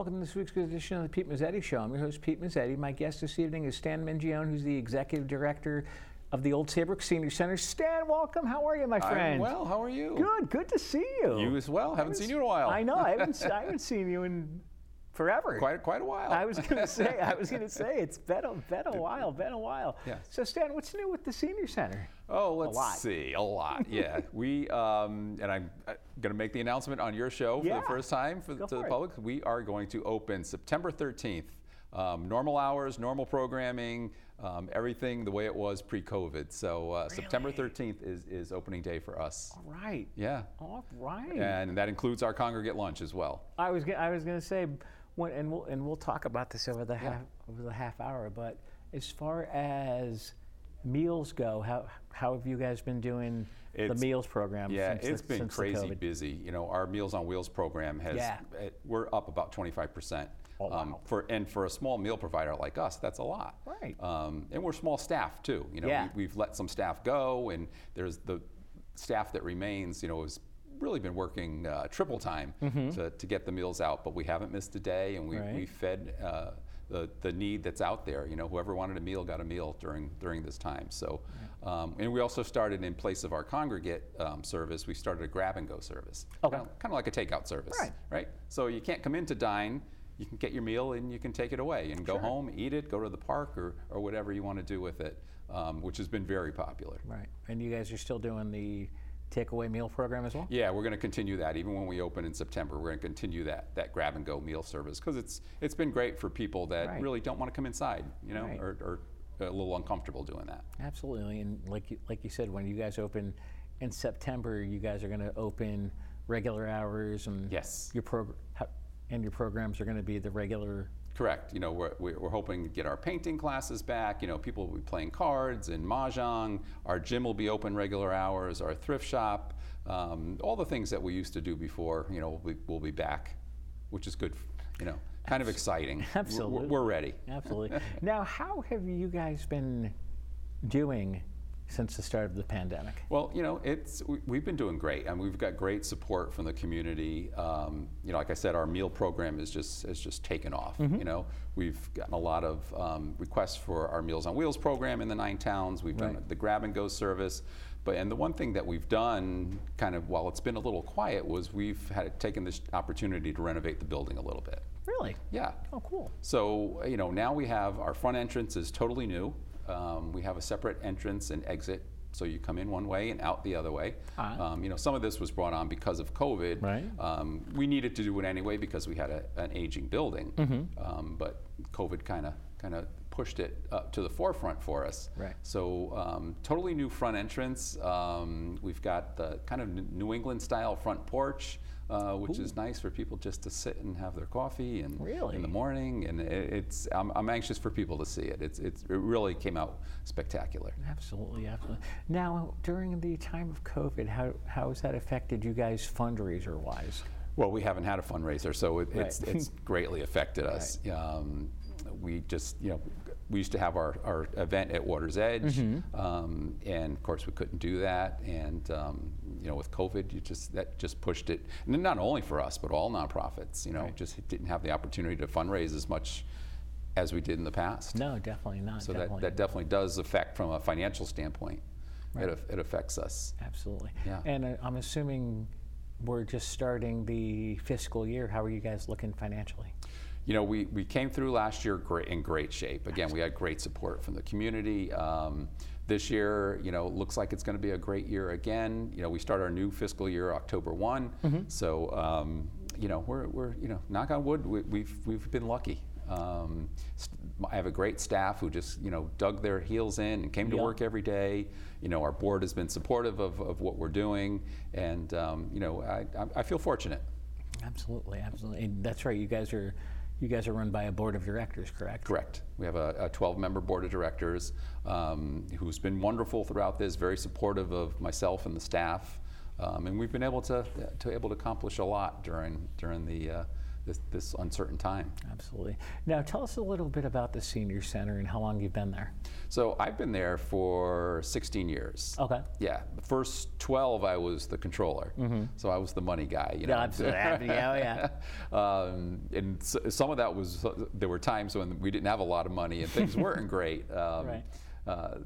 Welcome to this week's edition of the Pete Mezzetti Show. I'm your host, Pete Mezzetti. My guest this evening is Stan Mingione, who's the executive director of the Old Saybrook Senior Center. Stan, welcome. How are you, my friend? I'm well. How are you? Good. Good to see you. You as well. Haven't seen you in a while. I know. I haven't. I haven't seen you in forever. Quite quite a while. I was going to say. I was going to say it's been a been a while. Been a while. Yeah. So Stan, what's new with the Senior Center? Oh, let's lot. see. A lot. Yeah. we um, and I'm going to make the announcement on your show for Yeah. the first time for, Go to for the it. public. We are going to open September 13th. Um, normal hours, normal programming, um, everything the way it was pre-COVID. So uh, September 13th is, is opening day for us. All right. Yeah. All right. And that includes our congregate lunch as well. I was I was going to say, when, and we'll and we'll talk about this over the half over the half hour. But as far as meals go, how how have you guys been doing the meals program? Yeah, since it's the, been since the crazy COVID? busy. You know, our Meals on Wheels program has Yeah. eh, we're up about 25 percent. Oh, wow. for and for a small meal provider like us, that's a lot. Right. Um, and we're small staff too. You know, Yeah. we, we've let some staff go, and there's the staff that remains. You know, has really been working uh, triple time to, to get the meals out, but we haven't missed a day, and we Mm-hmm. Right. we fed. Uh, the, the need that's out there, you know, whoever wanted a meal got a meal during during this time. So, um, and we also started in place of our congregate um, service, we started a grab and go service, Okay. kind of like a takeout service, Right. right? So you can't come in to dine, you can get your meal and you can take it away and go Sure. home, eat it, go to the park or, or whatever you want to do with it, um, which has been very popular. Right. And you guys are still doing the takeaway meal program as well? Yeah, we're going to continue that even when we open in September. We're going to continue that that grab and go meal service because it's it's been great for people that Right. really don't want to come inside, you know, Right. or, or a little uncomfortable doing that. Absolutely. And like you, like you said, when you guys open in September, you guys are going to open regular hours and Yes. your program and your programs are going to be the regular. Correct. You know, we're, we're hoping to get our painting classes back. You know, people will be playing cards and mahjong. Our gym will be open regular hours. Our thrift shop, um, all the things that we used to do before, you know, will be, will be back, which is good. You know, kind of exciting. We're- we're- Absolutely. We're, ready. Absolutely. now, how have you guys been doing since the start of the pandemic? Well, you know, it's we, we've been doing great, and we've got great support from the community. Um, you know, like I said, our meal program is just has just taken off. You know, we've gotten a lot of um, requests for our Meals on Wheels program in the nine towns. We've done the grab and go service. But and the one thing that we've done, kind of while it's been a little quiet, was we've had taken this opportunity to renovate the building a little bit. Really? Yeah. Oh, cool. So, you know, now we have our front entrance is totally new. Um, we have a separate entrance and exit. So you come in one way and out the other way. Ah. Um, you know, some of this was brought on because of COVID. Right. Um, we needed to do it anyway because we had a, an aging building. Mm-hmm. Um, but COVID kind of kind of pushed it up to the forefront for us. Right. So um, totally new front entrance. Um, we've got the kind of New England style front porch, uh, which is nice for people just to sit and have their coffee and Really? in the morning. And it, it's I'm, I'm anxious for people to see it. It's, it's it really came out spectacular. Absolutely, absolutely. Now, during the time of COVID, how, how has that affected you guys fundraiser wise? Well, we haven't had a fundraiser, so it, it's, Right. it's greatly affected us. Um, we just, you know, we used to have our, our event at Water's Edge, Mm-hmm. um, and of course we couldn't do that. And um, you know, with COVID, you just that just pushed it. And not only for us, but all nonprofits. You know, Right. just didn't have the opportunity to fundraise as much as we did in the past. No, definitely not. So definitely. that, that definitely does affect from a financial standpoint. Right. It, it affects us. Absolutely. Yeah. And uh, I'm assuming we're just starting the fiscal year. How are you guys looking financially? You know, we, we came through last year great, in great shape. Again, we had great support from the community. Um, this year, you know, looks like it's going to be a great year again. You know, we start our new fiscal year October one. So, um, you know, we're, we're, you know, knock on wood, we, we've, we've been lucky. Um, I have a great staff who just, you know, dug their heels in and came to Yeah. work every day. You know, our board has been supportive of, of what we're doing. And, um, you know, I, I- I feel fortunate. Absolutely, absolutely. And that's right. You guys are you guys are run by a board of directors, correct? Correct. We have a 12-member board of directors um, who's been wonderful throughout this, very supportive of myself and the staff, um, and we've been able to to able to accomplish a lot during during the uh, this, this uncertain time. Absolutely. Now, tell us a little bit about the senior center and how long you've been there. So I've been there for 16 years. Okay. Yeah, the first 12 I was the controller, so I was the money guy. You know, Yeah, absolutely. Yeah, yeah. um, and s some of that was there were times when we didn't have a lot of money and things weren't great. Um, Right. uh,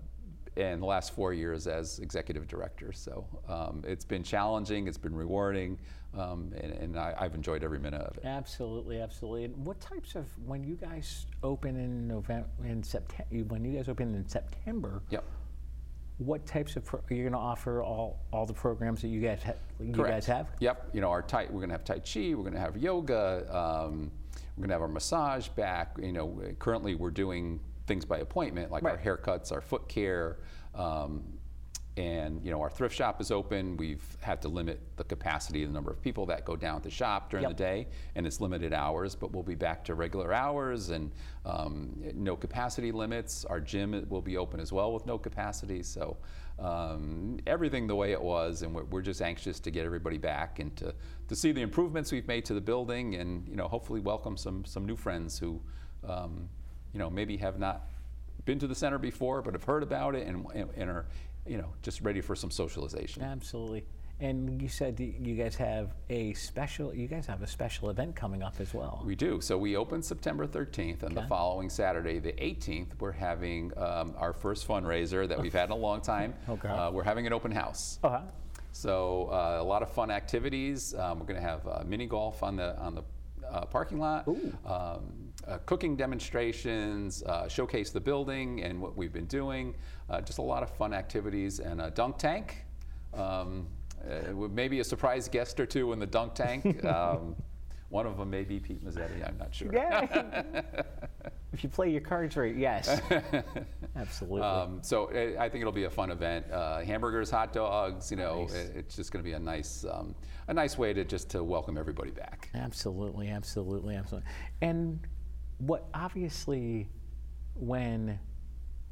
and the last four years as executive director, so um, it's been challenging, it's been rewarding, um, and, and I, I've enjoyed every minute of it. Absolutely, absolutely. And what types of when you guys open in November, in September, when you guys open in September, Yep. what types of pro- are you going to offer all all the programs that you guys ha- you guys have? Yep. You know, our tai, we're going to have Tai Chi, we're going to have yoga, um, we're going to have our massage back. You know, currently we're doing things by appointment, like our haircuts, our foot care. Um, and you know our thrift shop is open. We've had to limit the capacity the number of people that go down to shop during Yep. the day, and it's limited hours. But we'll be back to regular hours and um, no capacity limits. Our gym will be open as well with no capacity. So um, everything the way it was, and we're, we're just anxious to get everybody back and to, to see the improvements we've made to the building, and you know hopefully welcome some some new friends who um, you know maybe have not been to the center before, but have heard about it and, and, and are, you know, just ready for some socialization. Absolutely. And you said you guys have a special. You guys have a special event coming up as well. We do. So we open September 13th, and the following Saturday, the 18th, we're having um, our first fundraiser that we've had in a long time. Okay. Uh, we're having an open house. Oh, huh? So uh, a lot of fun activities. Um, we're going to have uh, mini golf on the on the uh, parking lot. Ooh. Um, uh, cooking demonstrations, uh, showcase the building and what we've been doing. Uh, just a lot of fun activities and a dunk tank. Um, uh, maybe a surprise guest or two in the dunk tank. Um, one of them may be Pete Mezzetti. I'm not sure. Yeah. if you play your cards right, yes. Absolutely. Um, so uh, I think it'll be a fun event. Uh, hamburgers, hot dogs. You know, Nice. it- it's just going to be a nice, um, a nice way to just to welcome everybody back. Absolutely, absolutely, absolutely. And what obviously, when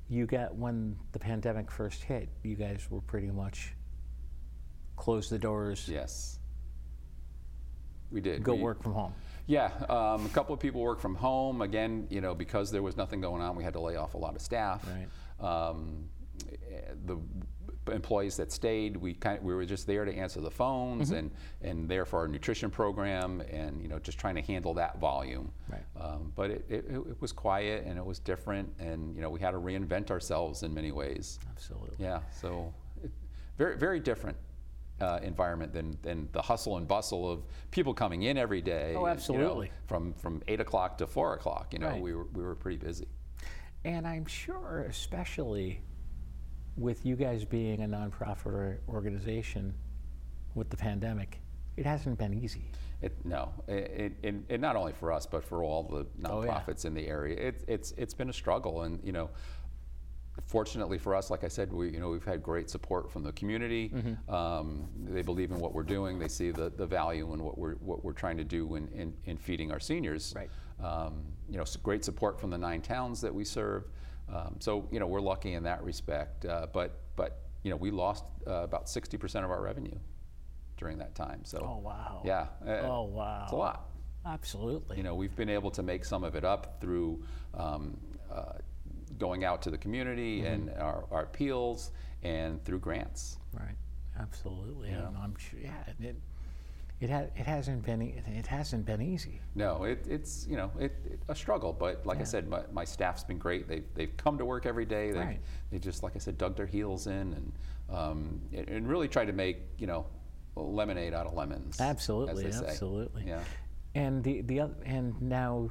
you got when the pandemic first hit, you guys were pretty much close the doors, Yes, we did. go We- work from home. Yeah, um, a couple of people work from home. Again, you know, because there was nothing going on, we had to lay off a lot of staff. Right. Um, eh, the employees that stayed, we kind of, we were just there to answer the phones Mm-hmm. and and there for our nutrition program and you know just trying to handle that volume. Right. Um, but it, it, it was quiet and it was different and you know we had to reinvent ourselves in many ways. Absolutely. Yeah, so it, very very different uh, environment than, than the hustle and bustle of people coming in every day. Oh, and, you know, absolutely. from from eight o'clock to four o'clock, you know, Right. we were we were pretty busy. And I'm sure, especially with you guys being a nonprofit organization with the pandemic, it hasn't been easy. It, no, it, it, and not only for us, but for all the Oh, yeah. nonprofits in the area. It, it's it's been a struggle, and you know, fortunately for us, like I said, we you know we've had great support from the community. Mm-hmm. Um, they believe in what we're doing. They see the, the value in what we're what we're trying to do in, in, in feeding our seniors. Right. Um, you know, great support from the nine towns that we serve. Um, so you know, we're lucky in that respect. Uh, but but you know, we lost uh, about 60% of our revenue during that time. So Oh wow. yeah. uh, Oh wow. It's a lot. Absolutely. You know, we've been able to make some of it up through um, uh, going out to the community Mm-hmm. and our, our appeals and through grants. Right. Absolutely. Yeah. And I'm sure. Yeah. and It, it, ha- it hasn't been. e- It hasn't been easy. No, it, it's you know it, it, a struggle, but like I said, my, my staff's been great. They've, they've come to work every day. They Right. they just like I said, dug their heels in and um, and, really tried to make you know lemonade out of lemons. Absolutely. as they say. Absolutely. Yeah. And the the other and now,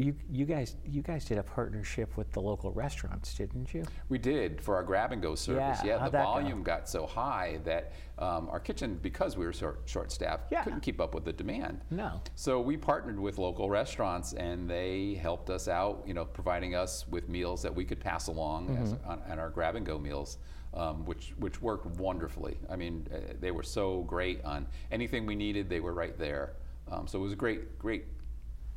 you you guys you guys did a partnership with the local restaurants, didn't you? We did for our grab and go service. Yeah, the how'd that go? volume got so high that um, our kitchen, because we were short, short staffed, Yeah. couldn't keep up with the demand. No. So we partnered with local restaurants, and they helped us out. You know, providing us with meals that we could pass along as, Mm-hmm. on, on our grab and go meals, um, which which worked wonderfully. I mean, uh, they were so great on anything we needed. They were right there. Um, so it was a great, great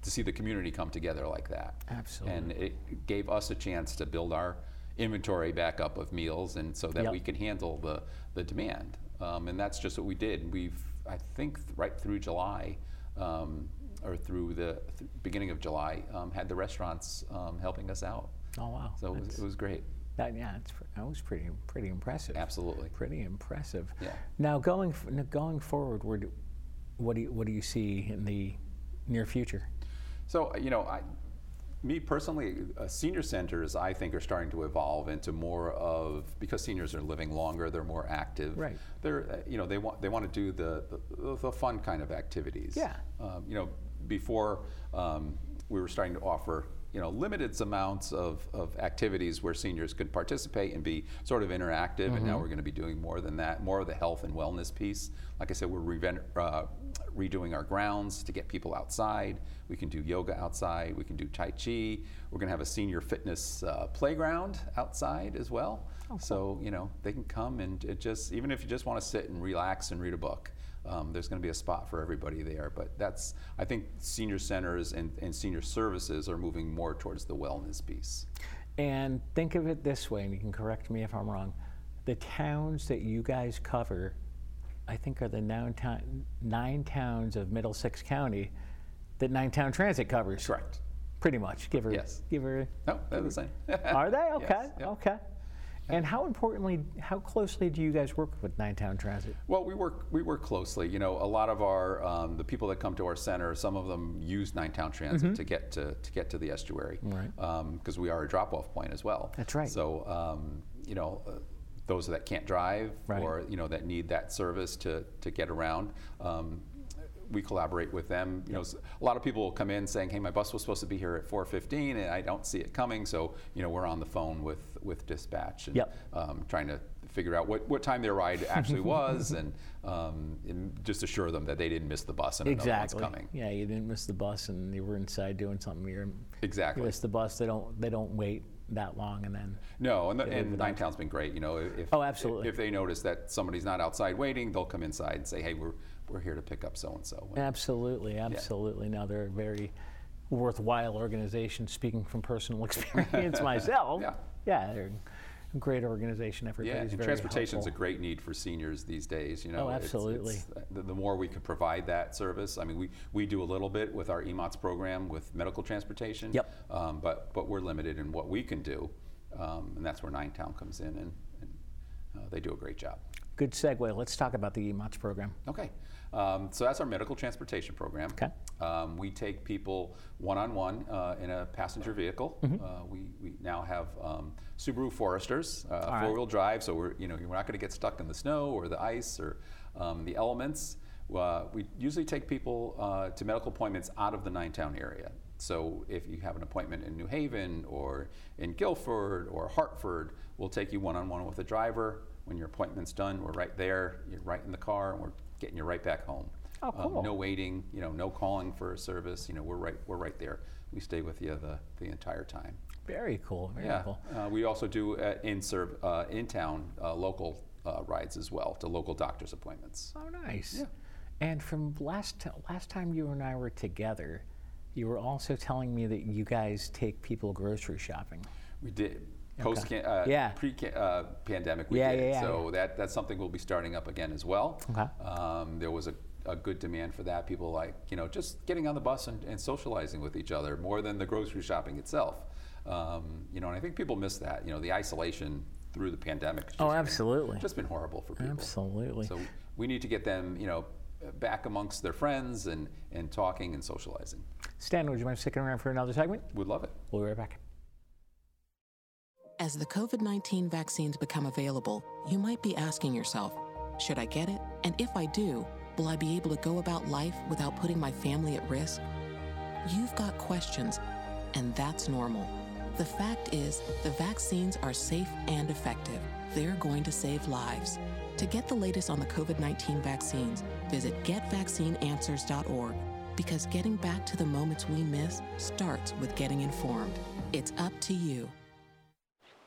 to see the community come together like that. Absolutely. And it gave us a chance to build our inventory back up of meals, and so that Yep. we could handle the the demand. Um, and that's just what we did. We've, I think, th- right through July, um, or through the th- beginning of July, um, had the restaurants um, helping us out. Oh wow. So it was, it was great. that, yeah, it's, that was pretty pretty impressive. Absolutely. Pretty impressive. Yeah. Now going going forward, what do you, what do you see in the near future? So, you know, I, me personally, uh, senior centers, I think, are starting to evolve into more of because seniors are living longer, they're more active. Right. They're, uh, you know, they want they want to do the, the the fun kind of activities. Yeah. Um, you know, before um, we were starting to offer. You know, limited amounts of, of activities where seniors could participate and be sort of interactive, and now we're going to be doing more than that, more of the health and wellness piece. Like I said, we're reven- uh, redoing our grounds to get people outside. We can do yoga outside. We can do Tai Chi. We're going to have a senior fitness uh, playground outside as well. So, you know, they can come and it just, even if you just want to sit and relax and read a book, um, there's going to be a spot for everybody there. But that's, I think senior centers and, and senior services are moving more towards the wellness piece. And think of it this way, and you can correct me if I'm wrong. The towns that you guys cover, I think, are the nine, nine towns of Middlesex County that Nine Town Transit covers. Correct. Pretty much. Give her. Yes. Give her. No, they're the same. Are they? Okay. Yes, yep. Okay. And how importantly, how closely do you guys work with Nine Town Transit? Well, we work we work closely. You know, a lot of our um, the people that come to our center, some of them use Nine Town Transit to get to to get to the estuary, Right. Because we are a drop off point as well. That's right. So um, you know. Uh, those that can't drive Right. or you know that need that service to, to get around um, we collaborate with them you know s- a lot of people will come in saying hey my bus was supposed to be here at 4.15 and i don't see it coming so you know we're on the phone with with dispatch and Yep. um, trying to figure out what, what time their ride actually was and, um, and just assure them that they didn't miss the bus and another Exactly. one's coming. Yeah, you didn't miss the bus, and you were inside doing something. You're, you Exactly. missed the bus. They don't. They don't wait that long, and then. No, and, the, and without- Nine Town's been great. You know, if, Oh, absolutely. If, they notice that somebody's not outside waiting, they'll come inside and say, hey, we're, we're here to pick up so and so. Absolutely, absolutely. Now they're a very worthwhile organization. Speaking from personal experience myself, Yeah. yeah, they're a great organization. Yeah, Everybody's and very transportation's a great need for seniors these days. You know, Oh, It's- absolutely. it's- the, the more we can provide that service, I mean, we, we do a little bit with our EMOTS program with medical transportation. Yep. Um, but but we're limited in what we can do, um, and that's where Nine Town comes in, and, and uh, they do a great job. Good segue. Let's talk about the EMOTS program. Okay, um, so that's our medical transportation program. Okay. Um, we take people one-on-one uh, in a passenger vehicle. Mm-hmm. Uh, we, we now have um, Subaru Foresters, uh, four-wheel drive, so we're you know we're not going to get stuck in the snow or the ice or um, the elements. Uh, we usually take people uh, to medical appointments out of the nine-town area. So if you have an appointment in New Haven or in Guilford or Hartford, we'll take you one-on-one with a driver. When your appointment's done, we're right there. You're right in the car, and we're getting you right back home. Oh, Um, cool. no waiting, you know, no calling for a service. You know, we're right, we're right there. We stay with you the, the entire time. Very cool. Very yeah. cool. Uh, we also do uh, in serve uh, in town uh, local uh, rides as well to local doctor's appointments. Oh, nice. Yeah. And from last t- last time you and I were together, you were also telling me that you guys take people grocery shopping. We did post can, uh, Yeah. pre uh, pandemic. We Yeah, did. yeah, yeah, so that that's something we'll be starting up again as well. Okay. Um, there was a, a good demand for that. People like you know just getting on the bus and, and socializing with each other more than the grocery shopping itself. Um, you know, and I think people miss that. You know, the isolation through the pandemic. Oh, just been- absolutely. just been horrible for people. Absolutely. So we need to get them, you know, back amongst their friends and, and talking and socializing. Stan, would you mind sticking around for another segment? We'd love it. We'll be right back. As the COVID 19 vaccines become available, you might be asking yourself, should I get it? And if I do, will I be able to go about life without putting my family at risk? You've got questions, and that's normal. The fact is, the vaccines are safe and effective. They're going to save lives. To get the latest on the COVID 19 vaccines, visit getvaccineanswers.org because getting back to the moments we miss starts with getting informed. It's up to you.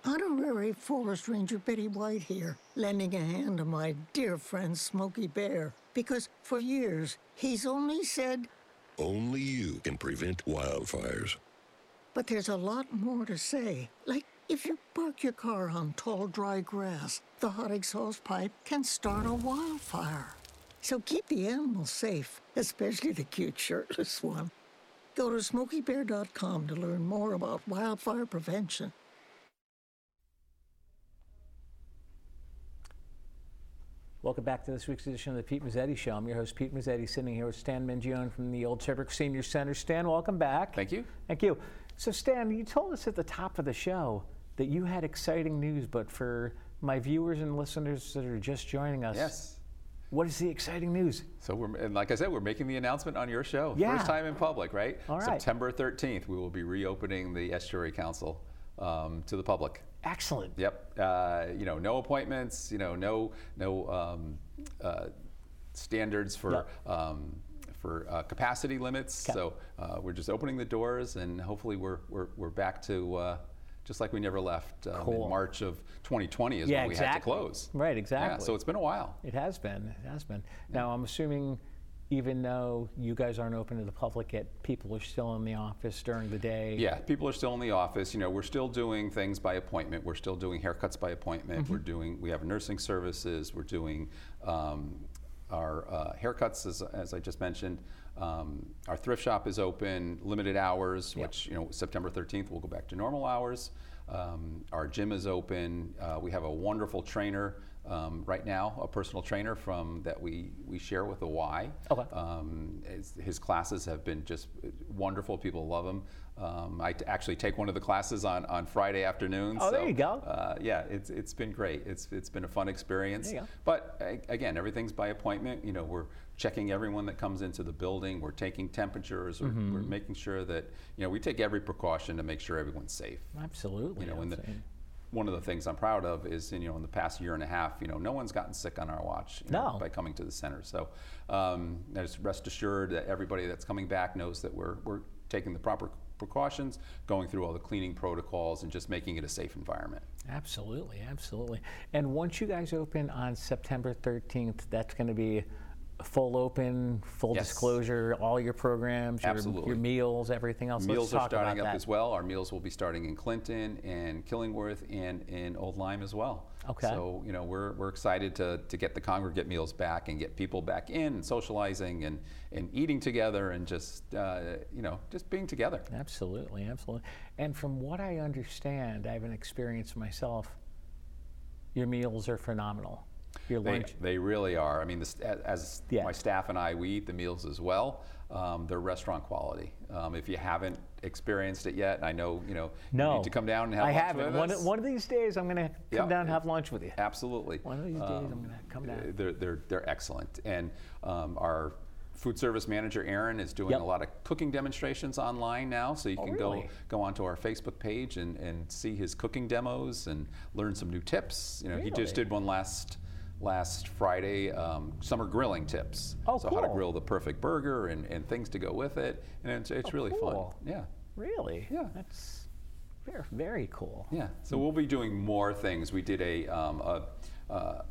Honorary Forest Ranger Betty White here, lending a hand to my dear friend Smokey Bear. Because for years, he's only said, Only you can prevent wildfires. but there's a lot more to say. Like, if you park your car on tall, dry grass, the hot exhaust pipe can start a wildfire. So keep the animals safe, especially the cute shirtless one. Go to smokeybear.com to learn more about wildfire prevention. Welcome back to this week's edition of the Pete Mezzetti Show. I'm your host, Pete Mezzetti, sitting here with Stan Mingione from the Old Saybrook Senior Center. Stan, welcome back. Thank you. Thank you. So, Stan, you told us at the top of the show that you had exciting news, but for my viewers and listeners that are just joining us, Yes. what is the exciting news? So we're, and like I said, we're making the announcement on your show. Yeah. First time in public, right? All right. September 13th, we will be reopening the Estuary Council um, to the public. Excellent. Yep. Uh, you know, no appointments. You know, no no um, uh, standards for um, for uh, capacity limits. Okay. So uh, we're just opening the doors, and hopefully we're we're, we're back to. Uh, just like we never left um, Cool. in March of 2020 is Yeah, when we had to close. Right, exactly. Yeah, exactly. so it's been a while. It has been. It has been. Now, I'm assuming, even though you guys aren't open to the public yet, people are still in the office during the day. Yeah, people are still in the office. You know, we're still doing things by appointment. We're still doing haircuts by appointment. We're doing. We have nursing services. We're doing um, our uh, haircuts, as, as I just mentioned. Um, our thrift shop is open, limited hours, which you know September 13th we'll go back to normal hours. Um, our gym is open. Uh, we have a wonderful trainer um, right now, a personal trainer from that we we share with the Y. Okay. Um, his, his classes have been just wonderful. People love him. Um, I t- actually take one of the classes on, on Friday afternoons. Oh, there you go. Uh, yeah, it's it's been great. It's it's been a fun experience. There you go. But a- again, everything's by appointment. You know, we're checking everyone that comes into the building. We're taking temperatures. We're, Mm-hmm. we're making sure that you know we take every precaution to make sure everyone's safe. Absolutely. You know, in the, Absolutely. One of the things I'm proud of is, you know, in the past year and a half, you know, no one's gotten sick on our watch you know, No. by coming to the center. So, um, just rest assured that everybody that's coming back knows that we're we're taking the proper precautions, going through all the cleaning protocols, and just making it a safe environment. Absolutely, absolutely. And once you guys open on September 13th, that's going to be full open, full Yes. disclosure, all your programs, your, Absolutely. your meals, everything else. Meals Let's are starting up that. as well. Our meals will be starting in Clinton and Killingworth and in Old Lyme as well. Okay. So you know we're, we're excited to, to get the congregate meals back and get people back in and socializing and, and eating together and just uh, you know just being together. Absolutely, absolutely. And from what I understand, I haven't experienced myself. Your meals are phenomenal. Your They, lunch. they really are. I mean, this, as Yeah. my staff and I, we eat the meals as well. Um, they're restaurant quality. Um, if you haven't experienced it yet, I know you know no, you need to come down and have I lunch haven't. with One, us. one of these days, I'm going to come Yeah. down and have lunch with you. Absolutely. One of these days, I'm gonna come down. uh, They're, they're, they're excellent. And um, our food service manager, Aaron, is doing Yep. a lot of cooking demonstrations online now. So you Oh, can really? go, go onto our Facebook page and, and see his cooking demos and learn some new tips. You know, he just did one last last Friday, um, summer grilling tips. Oh, so how to grill the perfect burger and, and things to go with it. And it's, it's really Oh, cool. fun. Yeah. Really? Yeah. That's very, very cool. Yeah, so we'll be doing more things. We did a, um, a, uh,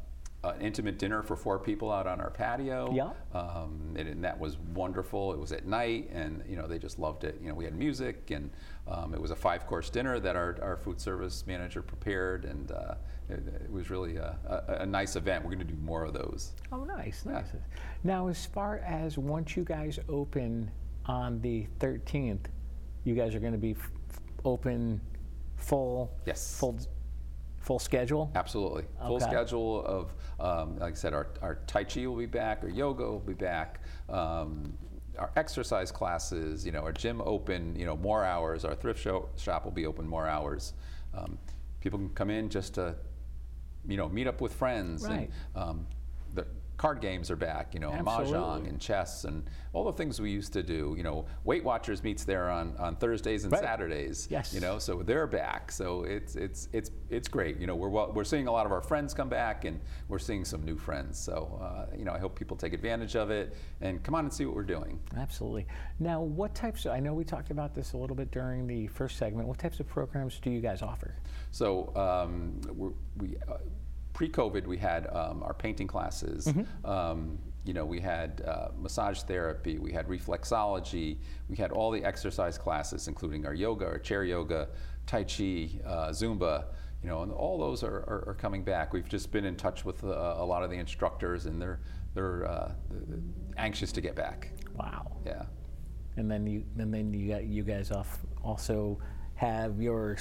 an intimate dinner for four people out on our patio. Yeah. Um, and, and that was wonderful. It was at night, and you know they just loved it. You know, we had music, and um, it was a five-course dinner that our, our food service manager prepared, and uh, it, it was really a, a, a nice event. We're going to do more of those. Oh, nice, Yeah. nice. Now, as far as once you guys open on the 13th, you guys are going to be f- open full. Yes. Full, full schedule. Absolutely. Full schedule of, um, like I said, our, our Tai Chi will be back, our yoga will be back, um, our exercise classes, you know, our gym open, you know, more hours, our thrift show, shop will be open more hours. Um, people can come in just to, you know, meet up with friends. Right. And, um, card games are back, you know, mahjong Absolutely. and chess and all the things we used to do. You know, Weight Watchers meets there on, on Thursdays and Right. Saturdays. Yes. You know, so they're back. So it's it's it's it's great. You know, we're well, we're seeing a lot of our friends come back, and we're seeing some new friends. So uh, you know, I hope people take advantage of it and come on and see what we're doing. Absolutely. Now, what types? I know we talked about this a little bit during the first segment. What types of programs do you guys offer? So um, we're, we. Uh, Pre-COVID, we had um, our painting classes. Um, you know, we had uh, massage therapy, we had reflexology, we had all the exercise classes, including our yoga, our chair yoga, tai chi, uh, Zumba. you know, and all those are, are, are coming back. We've just been in touch with uh, a lot of the instructors, and they're they're uh, anxious to get back. Wow. Yeah. And then you and then you got you guys off also have your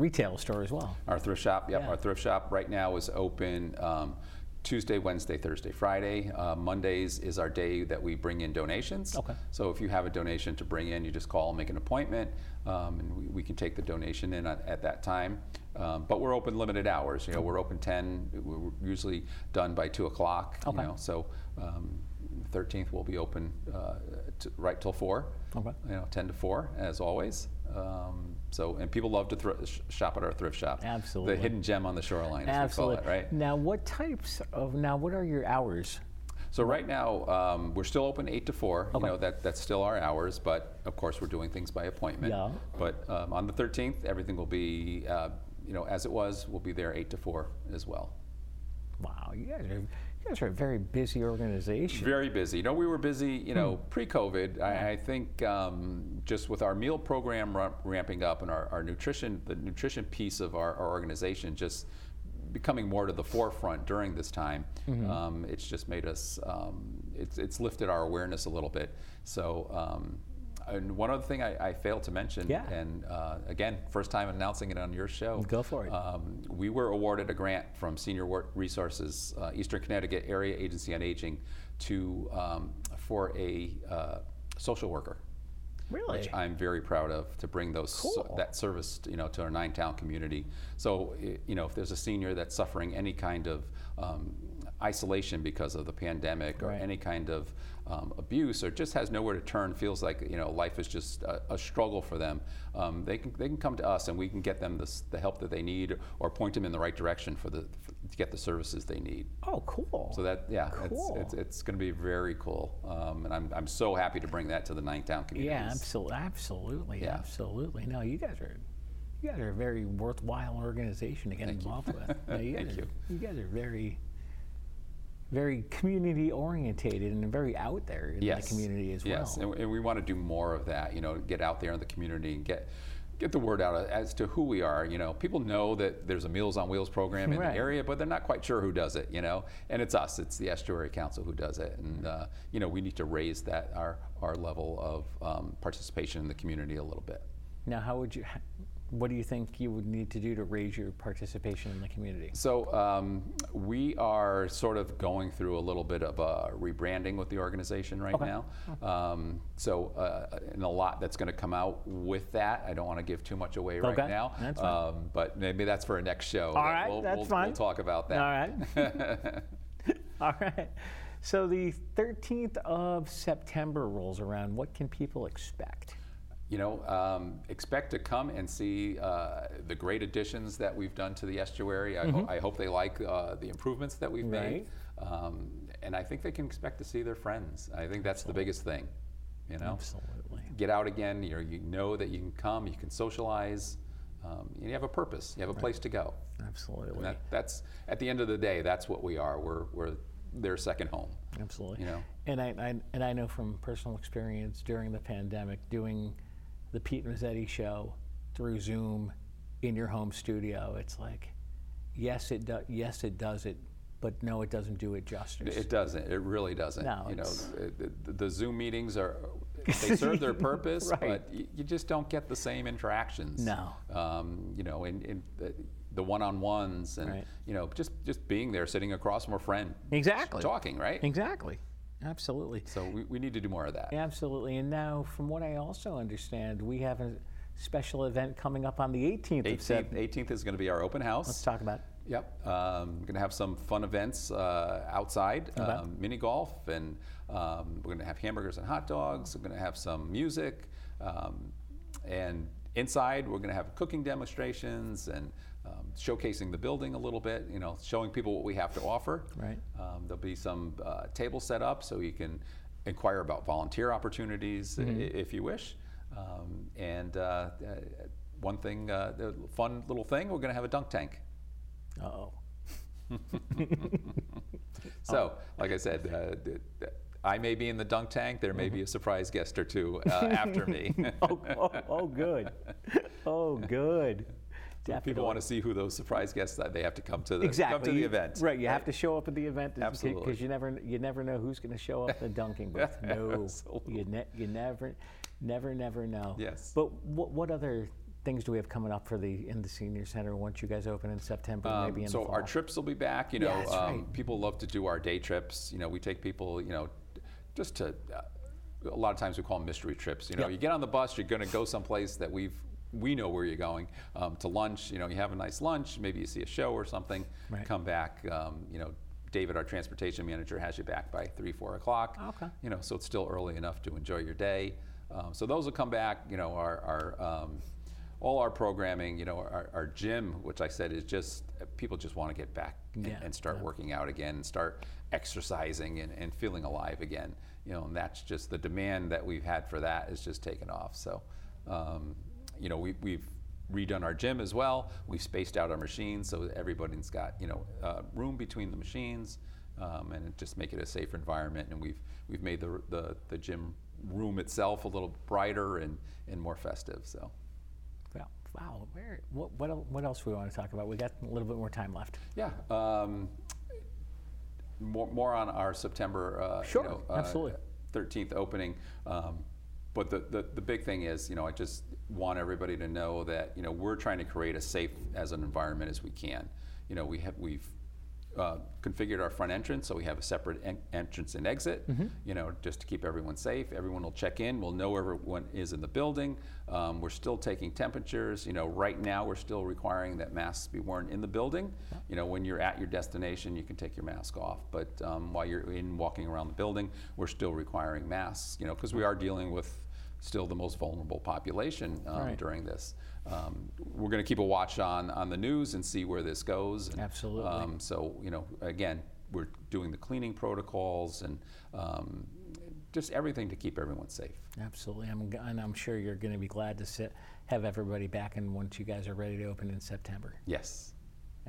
retail store as well. Our thrift shop, yep, Yeah. our thrift shop right now is open um, Tuesday, Wednesday, Thursday, Friday. Uh, Mondays is our day that we bring in donations. Okay. So if you have a donation to bring in, you just call, and make an appointment, um, and we, we can take the donation in at, at that time. Um, but we're open limited hours. You know, we're open 10. We're usually done by 2 o'clock. Okay. You know, so um, 13th will be open uh, to, right till 4. Okay. You know, 10 to 4 as always. Um, so, and people love to sh- shop at our thrift shop. Absolutely. The hidden gem on the shoreline, as Absolutely. we call it, right? Now, what types of now? What are your hours? So right now, um, we're still open eight to four. Okay. You know, that, that's still our hours, but of course, we're doing things by appointment. Yeah. But um, on the 13th, everything will be, uh, you know, as it was, we'll be there eight to four as well. Wow, you guys are you guys are a very busy organization. Very busy. You know, we were busy, you know, pre-COVID. I, I think um, just with our meal program ra- ramping up and our, our nutrition, the nutrition piece of our, our organization just becoming more to the forefront during this time, um, it's just made us, um, it's, it's lifted our awareness a little bit. So, um, and one other thing I, I failed to mention, Yeah. and uh, again, first time announcing it on your show. Go for it. Um, we were awarded a grant from Senior Resources, uh, Eastern Connecticut Area Agency on Aging, to um, for a uh, social worker. Really? Which I'm very proud of to bring those so- that service, you know, to our nine town community. So, you know, if there's a senior that's suffering any kind of um, isolation because of the pandemic or any kind of um, abuse or just has nowhere to turn, feels like you know life is just a, a struggle for them, um, they can they can come to us and we can get them the, the help that they need or point them in the right direction for the for, to get the services they need. oh, cool. So that yeah, Cool. it's, it's, it's going to be very cool, um, and I'm, I'm so happy to bring that to the Ninth town communities. yeah, absolutely, absolutely, Yeah. absolutely. No, you guys are. You guys are a very worthwhile organization to get Thank you. involved with. No, you Thank are, you. you guys are very, very community orientated and very out there in yes. the community as yes. well. and, and we want to do more of that. You know, get out there in the community and get get the word out as to who we are. You know, people know that there's a Meals on Wheels program in Right. the area, but they're not quite sure who does it. You know, and it's us. It's the Estuary Council who does it, and uh, you know, we need to raise that our our level of um, participation in the community a little bit. Now, how would you? What do you think you would need to do to raise your participation in the community? So um, we are sort of going through a little bit of a rebranding with the organization right Okay. now. Um, so uh, and a lot that's going to come out with that. I don't want to give too much away right Okay, now. that's fine. Um, but maybe that's for a next show. All right, we'll, that's we'll, fine. We'll talk about that. All right. All right. So the 13th of September rolls around. What can people expect? You know, um, expect to come and see uh, the great additions that we've done to the estuary. I, ho- I hope they like uh, the improvements that we've made. Um, and I think they can expect to see their friends. I think that's the biggest thing. You know, Absolutely. get out again. You're, you know that you can come, you can socialize, um, and you have a purpose. You have a place to go. Absolutely. That, that's at the end of the day, that's what we are. We're, we're their second home. Absolutely. You know. And I, I and I know from personal experience during the pandemic, doing the Pete Mezzetti show through Zoom in your home studio. It's like, yes, it does. Yes, it does it, but no, it doesn't do it justice. It doesn't. It really doesn't. No, you know, the, the, the Zoom meetings are they serve their purpose, Right. but you, you just don't get the same interactions. No. Um, you know, in, in the, the one-on-ones and Right. you know just just being there, sitting across from a friend, exactly. talking, right? Exactly. Absolutely. So we, we need to do more of that. Absolutely. And now, from what I also understand, we have a special event coming up on the 18th 18th, September. 18th is going to be our open house. Let's talk about it. Yep, um, we're going to have some fun events uh, outside, Okay. um, mini golf, and um, we're going to have hamburgers and hot dogs. We're going to have some music, um, and inside we're going to have cooking demonstrations and um, showcasing the building a little bit. You know, showing people what we have to offer. Right. Um, there'll be some uh, tables set up so you can inquire about volunteer opportunities Mm-hmm. if you wish. Um, and uh, uh, one thing, uh, the fun little thing, we're going to have a dunk tank. Uh-oh. So, like I said, uh, I may be in the dunk tank. There may be a surprise guest or two uh, after me. oh, oh, oh, good. Oh, good. People want to see who those surprise guests are, they have to come to the exactly come to the event. Right, you have to show up at the event Absolutely. because you never you never know who's going to show up at the dunking booth. No, you ne- you never never never know. Yes. But what what other things do we have coming up for the in the senior center once you guys open in September, Um, maybe in so our trips will be back. You know, Yeah, um, right. people love to do our day trips. You know, we take people. You know, just to. Uh, a lot of times we call them mystery trips. You know, Yep. you get on the bus, you're going to go someplace that we've we know where you're going um, to lunch. You know, you have a nice lunch. Maybe you see a show or something. Right. Come back. Um, you know. David, our transportation manager, has you back by three, four o'clock. Okay. You know, so it's still early enough to enjoy your day. Um, so those will come back. You know, our, our um, all our programming. You know, our, our gym, which I said is just people just want to get back and, Yeah, and start yeah. working out again and start exercising and, and feeling alive again. You know, and that's just the demand that we've had for that is just taken off. So, um, you know, we, we've redone our gym as well. We've spaced out our machines so everybody's got you know uh, room between the machines, um, and it just make it a safer environment. And we've we've made the the, the gym room itself a little brighter and, and more festive. So. Wow, wow. Where, what what what else we want to talk about? We got a little bit more time left. Yeah. Um, more, more on our September, uh, Sure, you know, uh, absolutely. 13th opening. Um, but the, the, the big thing is, you know, I just want everybody to know that, you know, we're trying to create as safe as an environment as we can. You know, we have, we've uh, configured our front entrance so we have a separate en- entrance and exit, you know, just to keep everyone safe. Everyone will check in, we'll know everyone is in the building. Um, we're still taking temperatures. You know, right now we're still requiring that masks be worn in the building. You know, when you're at your destination, you can take your mask off. But um, while you're in walking around the building, we're still requiring masks, you know, because we are dealing with still the most vulnerable population um, Right. during this. Um, we're going to keep a watch on, on the news and see where this goes. And, Absolutely. um, so, you know, again, we're doing the cleaning protocols and um, just everything to keep everyone safe. Absolutely, I'm, and I'm sure you're going to be glad to sit, have everybody back and once you guys are ready to open in September. Yes.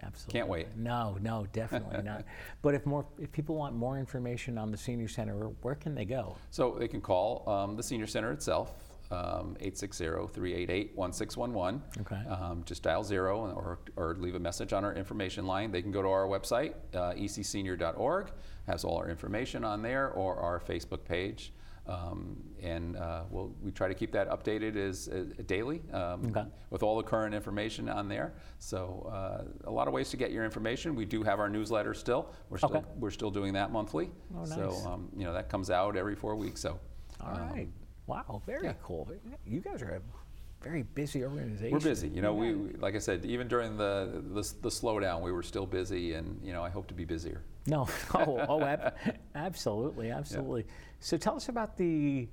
Absolutely. Can't wait. No, no, definitely not. But if more, if people want more information on the senior center, where, can they go? So they can call um, the senior center itself, um, 860-388-1611. Okay. Um, just dial zero or, or leave a message on our information line. They can go to our website, uh, ecsenior.org, has all our information on there, or our Facebook page. Um, and uh, we'll, we try to keep that updated as, as daily um, Okay. with all the current information on there. So uh, a lot of ways to get your information. We do have our newsletter still. We're still Okay. we're still doing that monthly. Oh, So um, you know that comes out every four weeks. So All right. Wow, very yeah. cool. You guys are very busy organization. we're busy. You know, we, we like I said, even during the, the the slowdown, we were still busy, and you know I hope to be busier. No, oh, oh ab- absolutely, absolutely. So tell us about the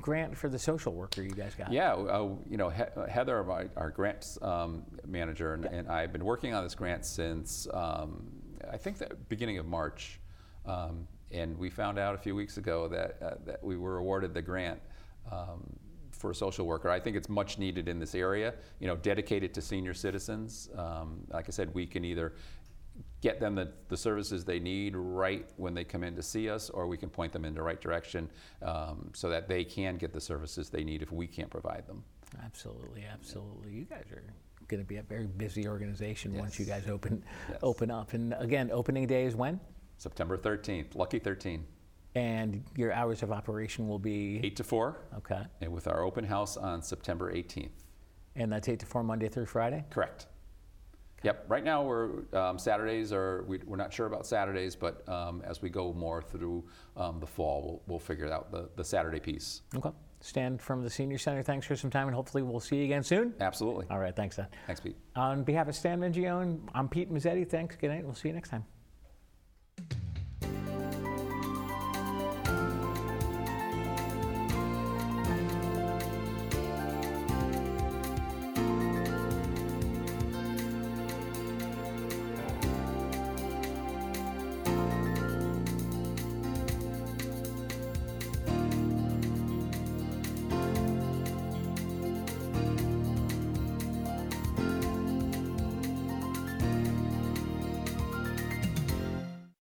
grant for the social worker you guys got. Yeah, uh, you know, he- Heather, my, our grants um, manager, and, and I've been working on this grant since um, I think the beginning of March, um, and we found out a few weeks ago that uh, that we were awarded the grant. Um, for a social worker, I think it's much needed in this area. You know, dedicated to senior citizens. Um, like I said, we can either get them the, the services they need right when they come in to see us, or we can point them in the right direction um, so that they can get the services they need if we can't provide them. Absolutely, absolutely. You guys are going to be a very busy organization once you guys open Yes. open up. And again, opening day is when? September 13th, lucky 13, And your hours of operation will be 8 to 4, okay. and with our open house on September 18th. And that's eight to four Monday through Friday. Correct. Yep. Right now, we're um, Saturdays are we, we're not sure about Saturdays, but um, as we go more through um, the fall, we'll, we'll figure out the, the Saturday piece. Okay. Stan from the Senior Center, thanks for some time, and hopefully we'll see you again soon. Absolutely. All right, thanks, Stan. Thanks, Pete. On behalf of Stan Mingione, I'm Pete Mezzetti. Thanks. Good night. We'll see you next time.